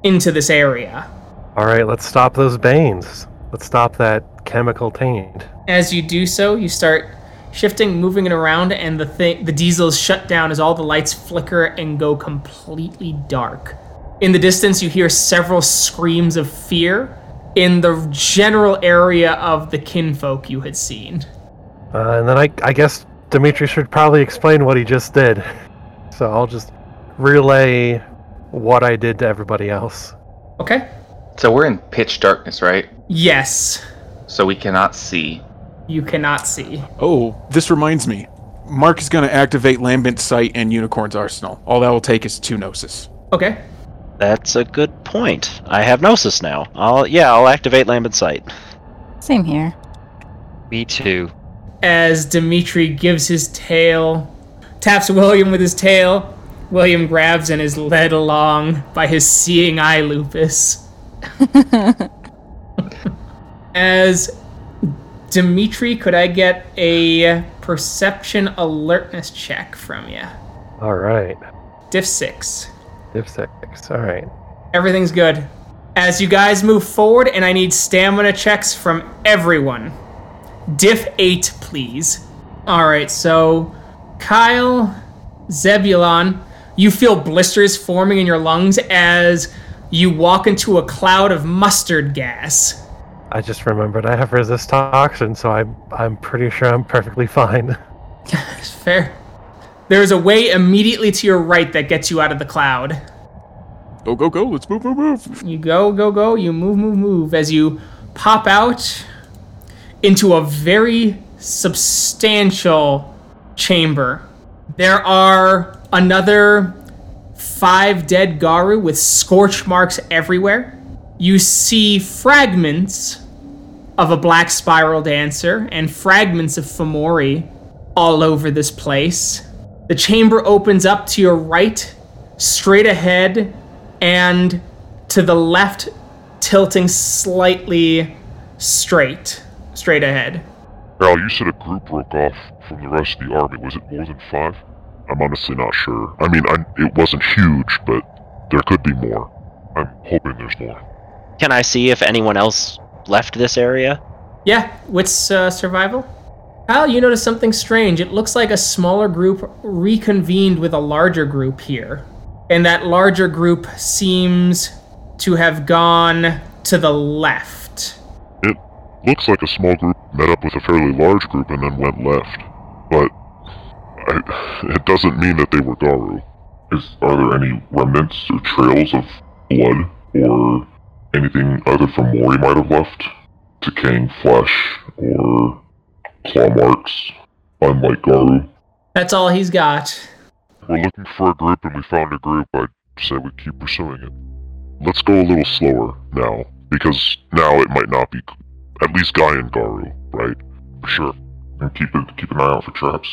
into this area All right, let's stop those banes. Let's stop that chemical taint. as you do so you start shifting moving it around and the thing the diesel's shut down as all the lights flicker and go completely dark in the distance you hear several screams of fear in the general area of the kinfolk you had seen Uh, and then I, I guess Dimitri should probably explain what he just did. So I'll just relay what I did to everybody else. okay So we're in pitch darkness, right? yes So we cannot see. You cannot see Oh, this reminds me. Mark is going to activate Lambent Sight and Unicorn's Arsenal. All that will take is two Gnosis. okay That's a good point. I have Gnosis now. I'll yeah, I'll activate Lambent Sight. Same here. Me too. as Dimitri gives his tail, taps William with his tail. William grabs and is led along by his seeing eye lupus. as Dimitri, could I get a perception alertness check from you? All right. Diff 6. Diff six. All right. Everything's good. As you guys move forward, and I need stamina checks from everyone. Diff 8, please. Alright, so Kyle, Zebulon, you feel blisters forming in your lungs as you walk into a cloud of mustard gas. I just remembered I have resist toxin, so I'm I'm pretty sure I'm perfectly fine. Fair. There is a way immediately to your right that gets you out of the cloud. Go, go, go. Let's move, move, move. You go, go, go. You move, move, move as you pop out into a very substantial chamber. There are another five dead Garou with scorch marks everywhere. You see fragments of a black spiral dancer and fragments of Fomori all over this place. The chamber opens up to your right, straight ahead, and to the left, tilting slightly straight, straight ahead. Al, you said a group broke off from the rest of the army. Was it more than five? I'm honestly not sure. I mean, I, it wasn't huge, but there could be more. I'm hoping there's more. Can I see if anyone else left this area? Yeah, wits uh, survival. Kyle, you notice something strange. It looks like a smaller group reconvened with a larger group here. And that larger group seems to have gone to the left. It looks like a small group met up with a fairly large group and then went left. But I, it doesn't mean that they were Garou. Is are there any remnants or trails of blood or anything either from Mori might have left? Decaying flesh or claw marks, unlike Garou? That's all he's got. We're looking for a group and we found a group. I'd say we keep pursuing it. Let's go a little slower now, because now it might not be at least Gaian Garou, right? For sure. And keep it keep an eye out for traps.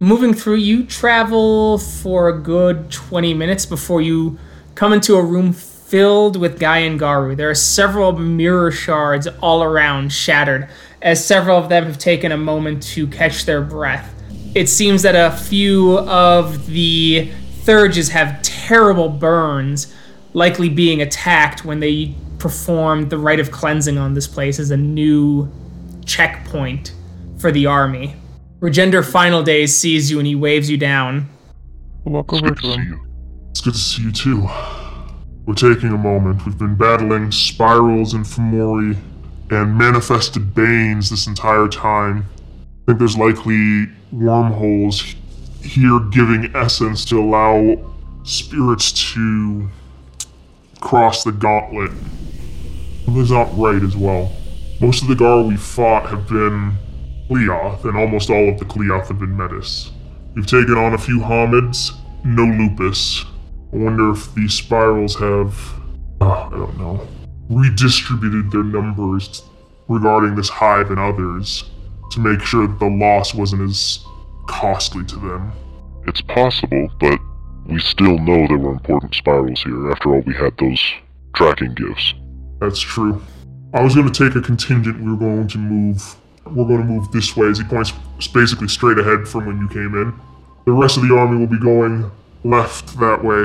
Moving through, you travel for a good 20 minutes before you come into a room filled with Gaian Garou. There are several mirror shards all around, shattered, as several of them have taken a moment to catch their breath. It seems that a few of the Theurges have terrible burns, likely being attacked when they performed the rite of cleansing on this place as a new checkpoint for the army. Regender Final Days sees you and he waves you down. Walk over to him. It's good to see you too. We're taking a moment. We've been battling spirals and Fomori and manifested banes this entire time. I think there's likely wormholes here giving essence to allow spirits to cross the gauntlet. Something's not right as well. Most of the Gar we fought have been Cliath, and almost all of the Cliath have been Metis. We've taken on a few Homids, no Lupus. I wonder if these spirals have, uh, I don't know, redistributed their numbers regarding this hive and others to make sure that the loss wasn't as costly to them. It's possible, but we still know there were important spirals here. After all, we had those tracking gifts. That's true. I was going to take a contingent. We were going to move. We're going to move this way as he points basically straight ahead from when you came in. The rest of the army will be going left that way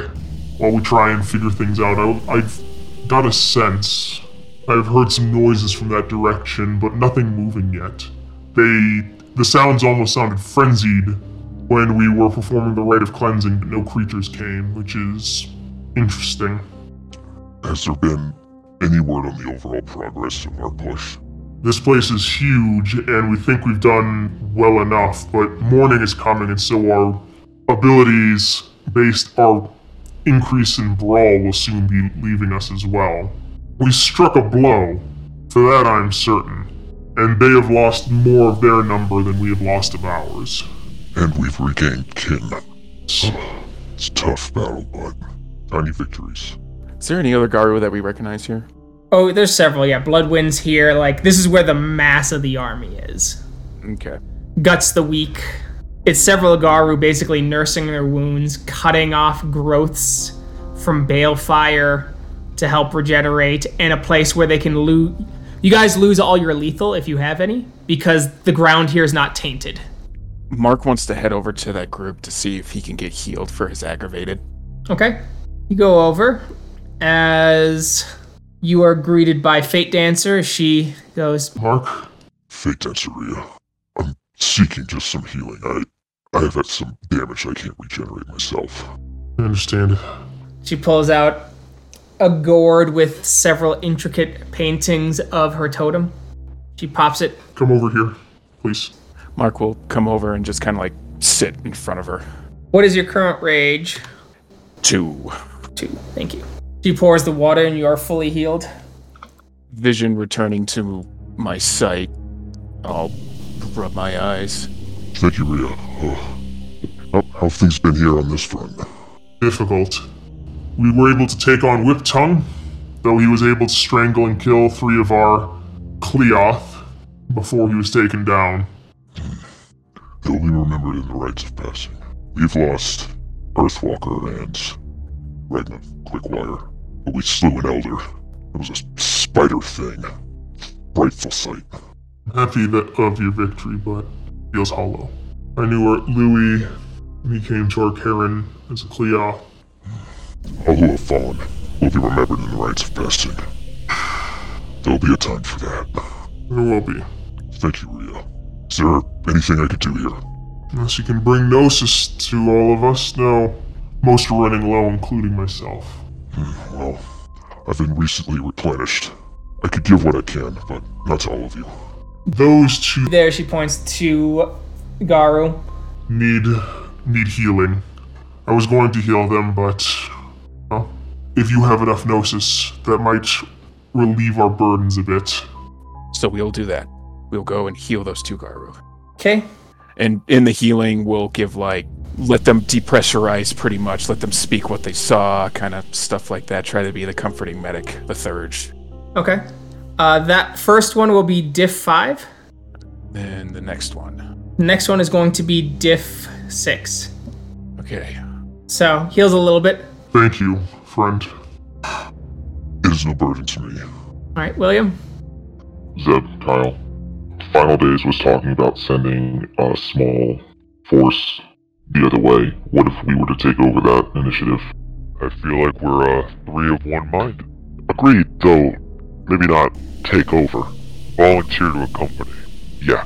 while we try and figure things out. I, I've got a sense. I've heard some noises from that direction, but nothing moving yet. They. The sounds almost sounded frenzied when we were performing the rite of cleansing, but no creatures came, which is interesting. Has there been any word on the overall progress of our push? This place is huge, and we think we've done well enough, but morning is coming, and so our abilities based our increase in brawl will soon be leaving us as well. We struck a blow, for that I'm certain, and they have lost more of their number than we have lost of ours. And we've regained kin. It's, it's a tough battle, but tiny victories. Is there any other Garou that we recognize here? Oh, there's several. Yeah, Bloodwind's here. Like this is where the mass of the army is. Okay. Guts the weak. It's several Garou basically nursing their wounds, cutting off growths from balefire to help regenerate, and a place where they can lose. You guys lose all your lethal if you have any, because the ground here is not tainted. Mark wants to head over to that group to see if he can get healed for his aggravated. Okay. You go over as you are greeted by Fate Dancer. She goes, Mark? Fate Dancer Rhea. I'm seeking just some healing. I I have had some damage I can't regenerate myself. I understand. She pulls out a gourd with several intricate paintings of her totem. She pops it. Come over here, please. Mark will come over and just kind of like sit in front of her. What is your current rage? Two. Two. Thank you. She pours the water and you are fully healed. Vision returning to my sight. I'll rub my eyes. Thank you, Rhea. Oh. How, things been here on this front? Difficult. We were able to take on Whip Tongue, though he was able to strangle and kill three of our Cliath before he was taken down. He'll be remembered in the rites of passing. We've lost Earthwalker and Regnant Quickwire, but we slew an Elder. It was a spider thing. Frightful sight. Happy that of your victory, but feels hollow. I knew our Louis when he came to our caern as a Cliath. All who have fallen will be remembered in the rites of passing. There'll be a time for that. There will be. Thank you, Rhea. Is there anything I could do here? Unless you can bring Gnosis to all of us, no. Most are running low, including myself. Hmm, Well, I've been recently replenished. I could give what I can, but not to all of you. Those two There, she points to Garou. need need healing. I was going to heal them, but well, if you have enough gnosis, that might relieve our burdens a bit. So we'll do that. We'll go and heal those two Garou. Okay. And in the healing, we'll give like let them depressurize pretty much, let them speak what they saw, kind of stuff like that. Try to be the comforting medic, the Theurge. Okay. Uh, that first one will be diff 5. Then the next one. Next one is going to be diff 6. Okay. So, heals a little bit. Thank you, friend. It is no burden to me. Alright, William. Zeb, Kyle. Final Days was talking about sending a small force the other way. What if we were to take over that initiative? I feel like we're uh, three of one mind. Agreed, though maybe not take over. Volunteer to accompany. Yeah.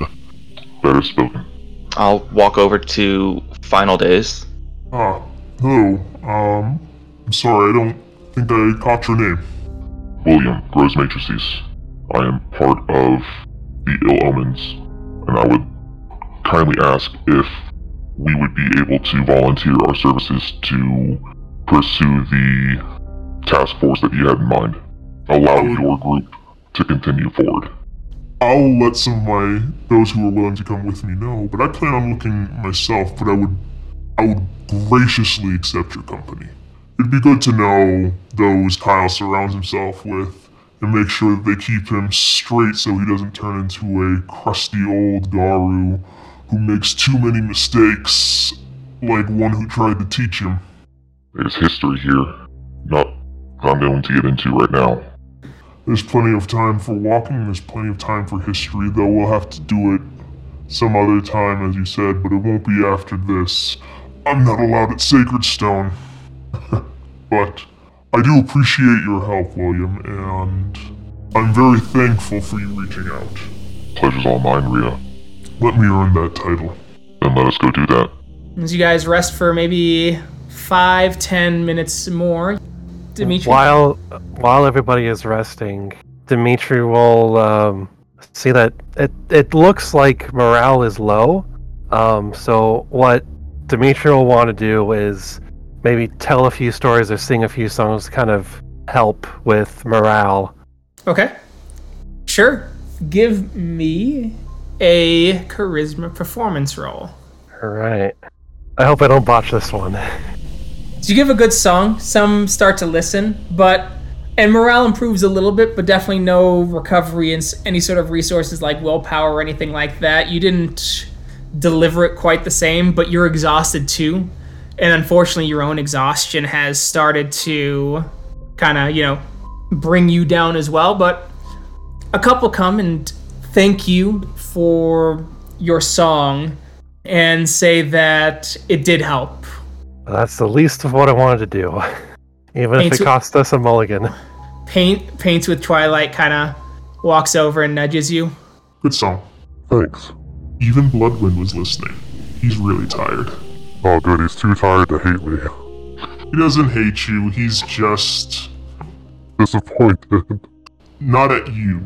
Better spoken. I'll walk over to Final Days. Ah, hello. Um, I'm sorry, I don't think I caught your name. William, Grows Matrices. I am part of the Ill Omens, and I would kindly ask if we would be able to volunteer our services to pursue the task force that you had in mind. Allow your group to continue forward. I'll let some of my those who are willing to come with me know, but I plan on looking myself. But I would, I would graciously accept your company. It'd be good to know those Kyle surrounds himself with, and make sure that they keep him straight so he doesn't turn into a crusty old Garou who makes too many mistakes, like one who tried to teach him. There's history here. Not I'm going to get into right now. There's plenty of time for walking, and there's plenty of time for history, though we'll have to do it some other time, as you said, but it won't be after this. I'm not allowed at Sacred Stone. but I do appreciate your help, William, and I'm very thankful for you reaching out. Pleasure's all mine, Rhea. Let me earn that title. Then let us go do that. As you guys rest for maybe five, ten minutes more, Dimitri. While while everybody is resting, Dimitri will um, see that it it looks like morale is low. Um, so what Dimitri will want to do is maybe tell a few stories or sing a few songs, to kind of help with morale. Okay. Sure. Give me a charisma performance roll. All right. I hope I don't botch this one. You give a good song, some start to listen, but and morale improves a little bit, but definitely no recovery and any sort of resources like willpower or anything like that. You didn't deliver it quite the same, but you're exhausted too. And unfortunately, your own exhaustion has started to kind of, you know, bring you down as well. But a couple come and thank you for your song and say that it did help. That's the least of what I wanted to do, even if it cost us a mulligan. Paint paints with twilight kind of walks over and nudges you. Good song. Thanks. Even Bloodwind was listening. He's really tired. Oh, good. He's too tired to hate me. He doesn't hate you, he's just Disappointed. not at you.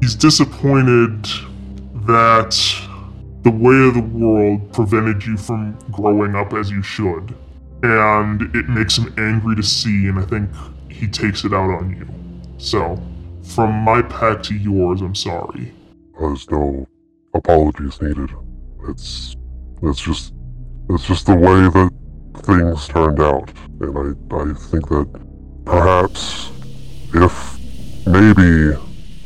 He's disappointed that the way of the world prevented you from growing up as you should. And it hmm. makes him angry to see, and I think he takes it out on you. So, from my pack to yours, I'm sorry. There's no apologies needed. It's it's just it's just the way that things turned out, and I I think that perhaps if maybe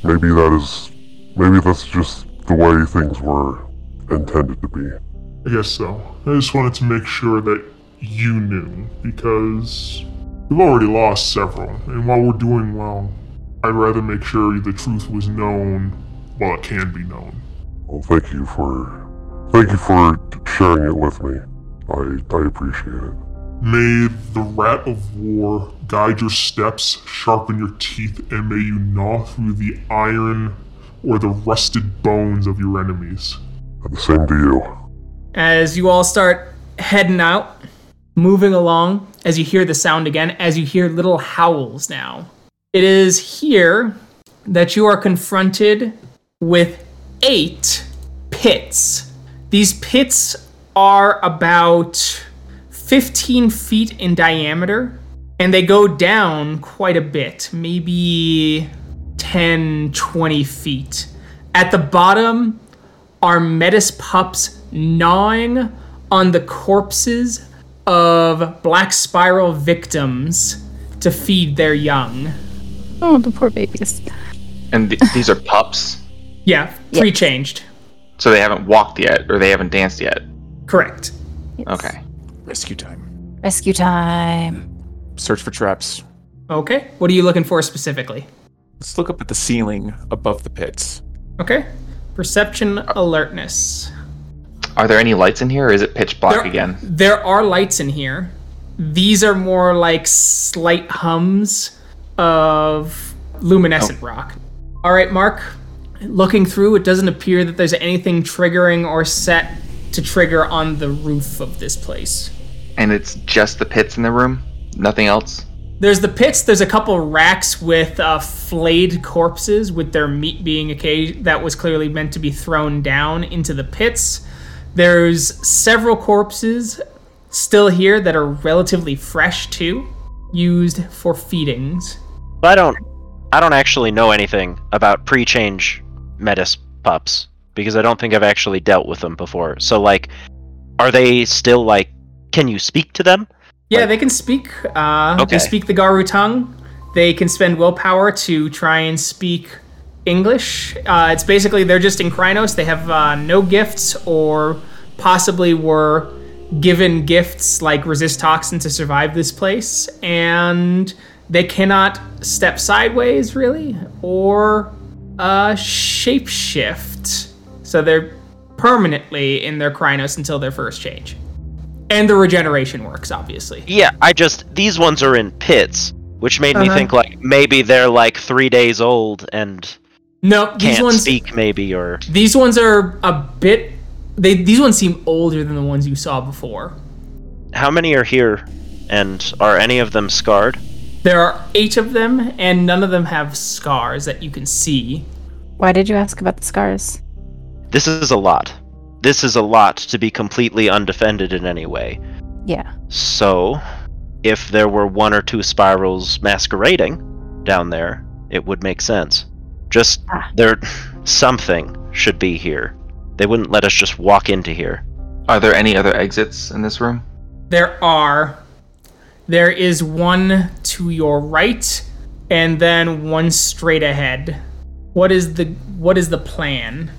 maybe that is maybe that's just the way things were intended to be. I guess so. I just wanted to make sure that you knew, because we've already lost several, and while we're doing well, I'd rather make sure the truth was known while it can be known. Well, thank you for thank you for sharing it with me. I I appreciate it. May the rat of war guide your steps, sharpen your teeth, and may you gnaw through the iron or the rusted bones of your enemies. And the same to you. As you all start heading out, moving along as you hear the sound again, as you hear little howls now. It is here that you are confronted with eight pits. These pits are about 15 feet in diameter and they go down quite a bit, maybe 10, 20 feet. At the bottom are metis pups gnawing on the corpses of black spiral victims to feed their young. Oh, the poor babies. And th- these are pups, Yeah, pre changed. so they haven't walked yet or they haven't danced yet. Correct. Okay. Rescue time. Rescue time. Search for traps. Okay. What are you looking for specifically? Let's look up at the ceiling above the pits. Okay. Perception alertness. Are there any lights in here or is it pitch black There- again? There are lights in here. These are more like slight hums of luminescent rock. All right, Mark. Looking through, it doesn't appear that there's anything triggering or set to trigger on the roof of this place. And it's just the pits in the room? Nothing else? There's the pits. There's a couple racks with uh, flayed corpses, with their meat being occasion that was clearly meant to be thrown down into the pits. There's several corpses still here that are relatively fresh too, used for feedings. But I don't I don't actually know anything about pre-change metis pups because I don't think I've actually dealt with them before. So like are they still like can you speak to them? Yeah, they can speak. Uh, Okay. They speak the Garou tongue. They can spend willpower to try and speak English. Uh, it's basically they're just in Crinos. They have uh, no gifts, or possibly were given gifts like resist toxin to survive this place, and they cannot step sideways really, or uh, shapeshift. So they're permanently in their Crinos until their first change. And the regeneration works, obviously. Yeah, I just these ones are in pits, which made me Uh-huh. think like maybe they're like 3 days old and No, these can't ones speak maybe or these ones are a bit they these ones seem older than the ones you saw before. how many are here and are any of them scarred? There are 8 of them and none of them have scars that you can see. Why did you ask about the scars? This is a lot. This is a lot to be completely undefended in any way. Yeah. So, if there were one or two spirals masquerading down there, it would make sense. Just Ah. there something should be here. They wouldn't let us just walk into here. Are there any other exits in this room? There are there is one to your right and then one straight ahead. What is the what is the plan?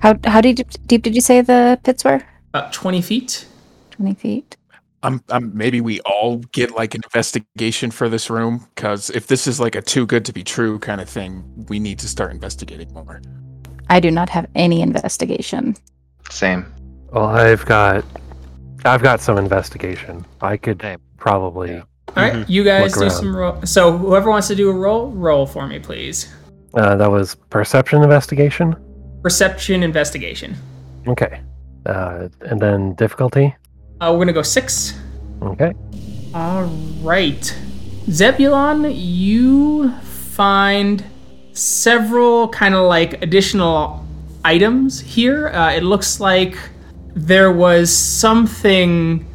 How how deep deep did you say the pits were? About 20 feet? Twenty feet. Um, um, maybe we all get like an investigation for this room, because if this is like a too good to be true kind of thing, we need to start investigating more. I do not have any investigation. Same. Well, I've got, I've got some investigation. I could probably. All right, you guys Look do some roll. So whoever wants to do a roll, roll for me, please. Uh, that was perception investigation. Perception investigation. Okay. Uh, and then difficulty. Uh, we're gonna go six. Okay. All right, Zebulon, you find several kind of like additional items here. Uh, it looks like there was something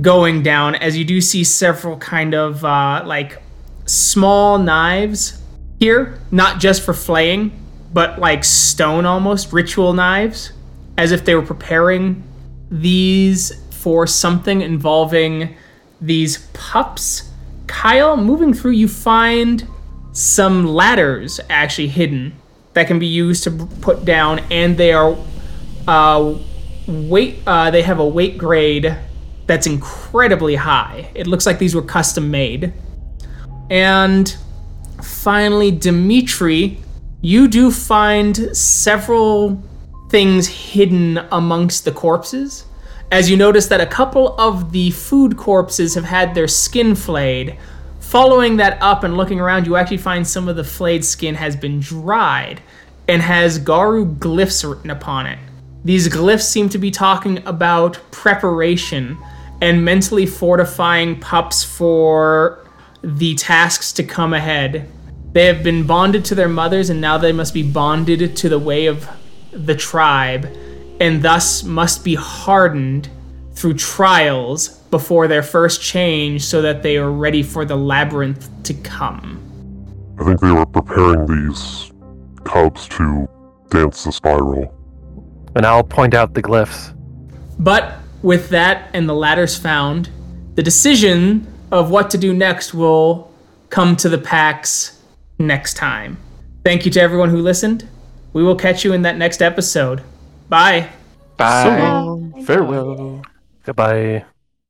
going down, as you do see several kind of uh, like small knives here, not just for flaying, but like stone almost ritual knives, as if they were preparing these for something involving these pups. Kyle, moving through, you find some ladders actually hidden that can be used to put down, and they are uh, weight. Uh, they have a weight grade that's incredibly high. It looks like these were custom made. And finally, Dimitri, you do find several things hidden amongst the corpses. As you notice that a couple of the food corpses have had their skin flayed. Following that up and looking around, you actually find some of the flayed skin has been dried and has Garou glyphs written upon it. These glyphs seem to be talking about preparation and mentally fortifying pups for the tasks to come ahead. They have been bonded to their mothers, and now they must be bonded to the way of the tribe, and thus must be hardened through trials before their first change so that they are ready for the labyrinth to come. I think they were preparing these cubs to dance the spiral. And I'll point out the glyphs. But with that and the ladders found, the decision of what to do next will come to the packs next time. Thank you to everyone who listened. We will catch you in that next episode. Bye. Bye. Farewell. Goodbye.